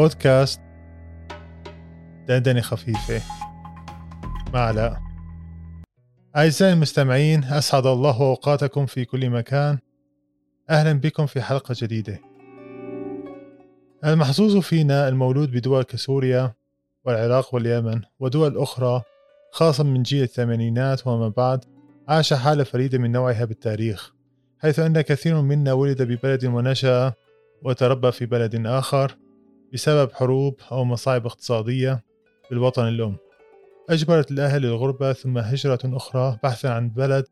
بودكاست دندنة خفيفة. مع علاء أعزائي المستمعين أسعد الله أوقاتكم في كل مكان. أهلا بكم في حلقة جديدة. المحظوظ فينا المولود بدول كسوريا والعراق واليمن ودول أخرى خاصة من جيل الثمانينات وما بعد عاش حالة فريدة من نوعها بالتاريخ حيث أن كثير منا ولد ببلد ونشأ وتربى في بلد آخر. بسبب حروب أو مصاعب اقتصادية بالوطن الأم. أجبرت الأهل الغربة ثم هجرة أخرى بحثا عن بلد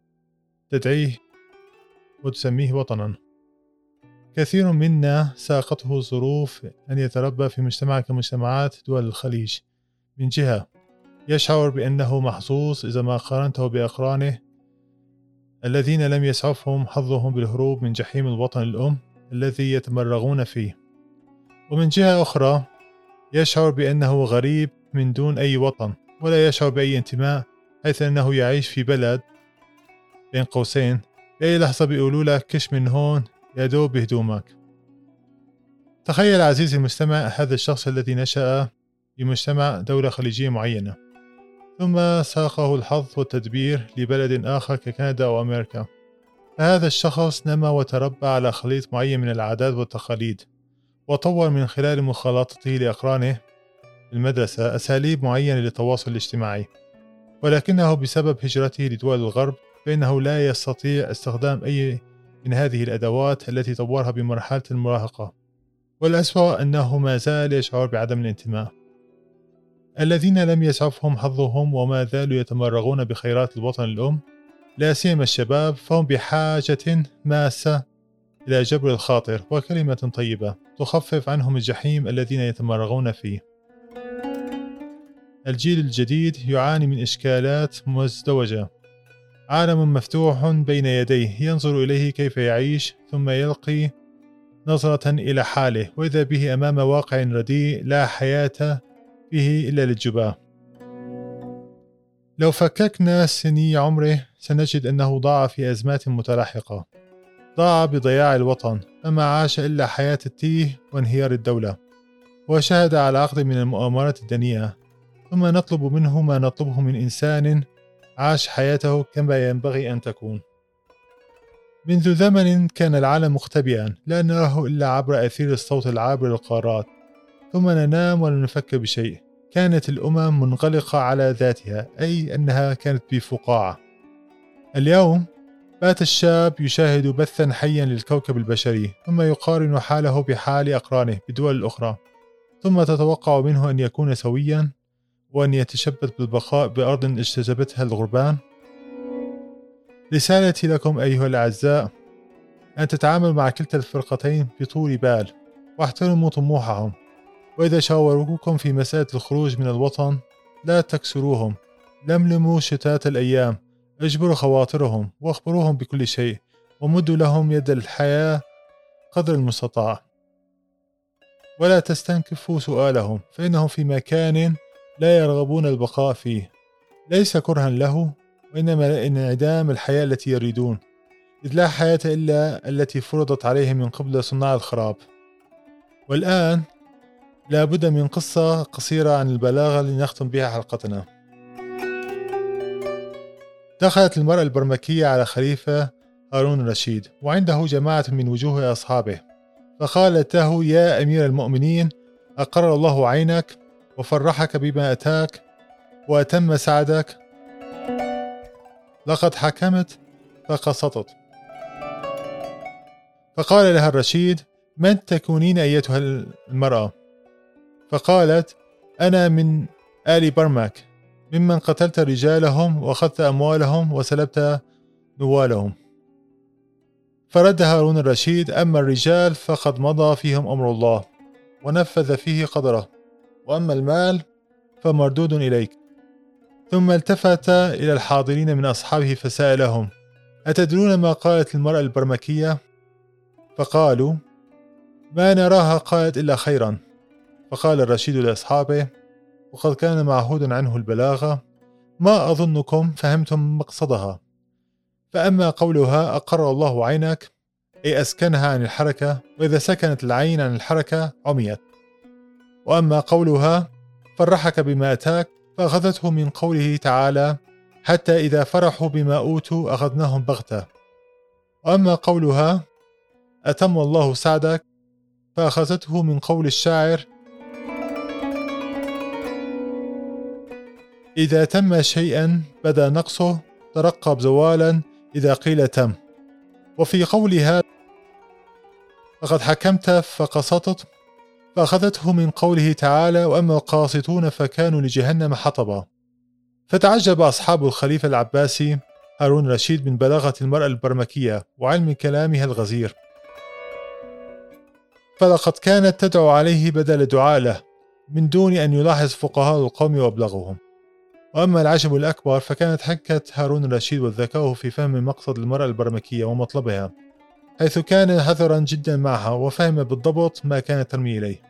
تدعيه وتسميه وطنا. كثير منا ساقته الظروف أن يتربى في مجتمع كمجتمعات دول الخليج. من جهة يشعر بأنه محظوظ إذا ما قارنته بأقرانه الذين لم يسعفهم حظهم بالهروب من جحيم الوطن الأم الذي يتمرغون فيه. ومن جهة أخرى يشعر بأنه غريب من دون أي وطن ولا يشعر بأي انتماء حيث أنه يعيش في بلد بين قوسين بأي لحظة بيقولوا لك كش من هون يا دوب بهدومك. تخيل عزيزي المستمع هذا الشخص الذي نشأ في مجتمع دولة خليجية معينة ثم ساقه الحظ والتدبير لبلد آخر ككندا أو أمريكا. فهذا الشخص نما وتربى على خليط معين من العادات والتقاليد. وطور من خلال مخالطته لأقرانه في المدرسة أساليب معينة للتواصل الاجتماعي ولكنه بسبب هجرته لدول الغرب فإنه لا يستطيع استخدام أي من هذه الأدوات التي طورها بمرحلة المراهقة. والأسوأ أنه ما زال يشعر بعدم الانتماء. الذين لم يسعفهم حظهم وما زالوا يتمرغون بخيرات الوطن الأم لا سيما الشباب فهم بحاجة ماسة إلى جبر الخاطر وكلمة طيبة. تخفف عنهم الجحيم الذين يتمرغون فيه. الجيل الجديد يعاني من إشكالات مزدوجة. عالم مفتوح بين يديه ينظر إليه كيف يعيش ثم يلقي نظرة إلى حاله وإذا به أمام واقع رديء لا حياة فيه إلا للجباه. لو فككنا سني عمره سنجد أنه ضاع في أزمات متلاحقة ضاع بضياع الوطن فما عاش إلا حياة التيه وانهيار الدولة. وشهد على عقد من المؤامرات الدنيئة. ثم نطلب منه ما نطلبه من إنسان عاش حياته كما ينبغي أن تكون. منذ زمن كان العالم مختبئا لا نراه إلا عبر أثير الصوت العابر للقارات. ثم ننام ولا نفكر بشيء. كانت الأمم منغلقة على ذاتها أي أنها كانت بفقاعة. اليوم بات الشاب يشاهد بثا حيا للكوكب البشري ثم يقارن حاله بحال أقرانه بالدول الأخرى ثم تتوقع منه أن يكون سويا وأن يتشبث بالبقاء بأرض اجتذبتها الغربان. رسالتي لكم أيها الأعزاء أن تتعاملوا مع كلتا الفرقتين بطول بال واحترموا طموحهم. وإذا شاوروكم في مسألة الخروج من الوطن لا تكسروهم. لملموا شتات الأيام. اجبروا خواطرهم واخبروهم بكل شيء ومدوا لهم يد الحياة قدر المستطاع. ولا تستنكفوا سؤالهم فإنهم في مكان لا يرغبون البقاء فيه. ليس كرها له وإنما لانعدام الحياة التي يريدون. إذ لا حياة إلا التي فرضت عليهم من قبل صناع الخراب. والآن لا بد من قصة قصيرة عن البلاغة لنختم بها حلقتنا. دخلت المرأة البرمكية على خليفة هارون الرشيد وعنده جماعة من وجوه أصحابه. فقالت له يا أمير المؤمنين أقر الله عينك وفرحك بما أتاك وأتم سعدك لقد حكمت فقسطت. فقال لها الرشيد من تكونين أيتها المرأة؟ فقالت أنا من آل برمك. ممن قتلت رجالهم وأخذت أموالهم وسلبت نوالهم فرد هارون الرشيد أما الرجال فقد مضى فيهم أمر الله ونفذ فيه قدره وأما المال فمردود إليك. ثم التفت إلى الحاضرين من أصحابه فسألهم أتدرون ما قالت المرأة البرمكية؟ فقالوا ما نراها قالت إلا خيرا. فقال الرشيد لأصحابه وقد كان معهود عنه البلاغة ما أظنكم فهمتم مقصدها. فأما قولها أقر الله عينك أي أسكنها عن الحركة وإذا سكنت العين عن الحركة عميت. وأما قولها فرحك بما أتاك فأخذته من قوله تعالى حتى إذا فرحوا بما أوتوا أخذناهم بغتة. وأما قولها أتم الله سعدك فأخذته من قول الشاعر إذا تم شيئا بدا نقصه ترقب زوالا إذا قيل تم. وفي قولها فقد حكمت فقسطت فأخذته من قوله تعالى وأما القاسطون فكانوا لجهنم حطبا. فتعجب أصحاب الخليفة العباسي هارون رشيد من بلاغة المرأة البرمكية وعلم كلامها الغزير. فلقد كانت تدعو عليه بدل دعاء له من دون أن يلاحظ فقهاء القوم وأبلغهم. وأما العجب الأكبر فكانت حنكة هارون الرشيد وذكاؤه في فهم مقصد المرأة البرمكية ومطلبها حيث كان حذرا جدا معها وفهم بالضبط ما كانت ترمي إليه.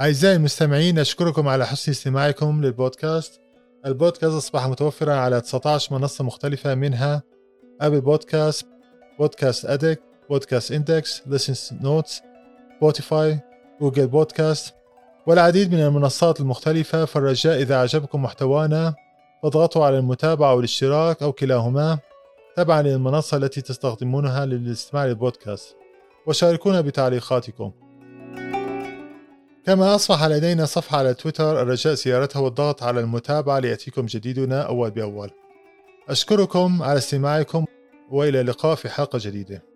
أعزائي المستمعين أشكركم على حسن استماعكم للبودكاست. البودكاست أصبح متوفرا على 19 منصة مختلفة منها أبل بودكاست بودكاست أديكت بودكاست إندكس Listen Notes سبوتيفاي جوجل بودكاست والعديد من المنصات المختلفة فالرجاء إذا أعجبكم محتوانا فاضغطوا على المتابعة والاشتراك أو كلاهما تبعا للمنصة التي تستخدمونها للاستماع للبودكاست. وشاركونا بتعليقاتكم. كما أصبح لدينا صفحة على تويتر الرجاء زيارتها والضغط على المتابعة ليأتيكم جديدنا أول بأول. أشكركم على استماعكم وإلى اللقاء في حلقة جديدة.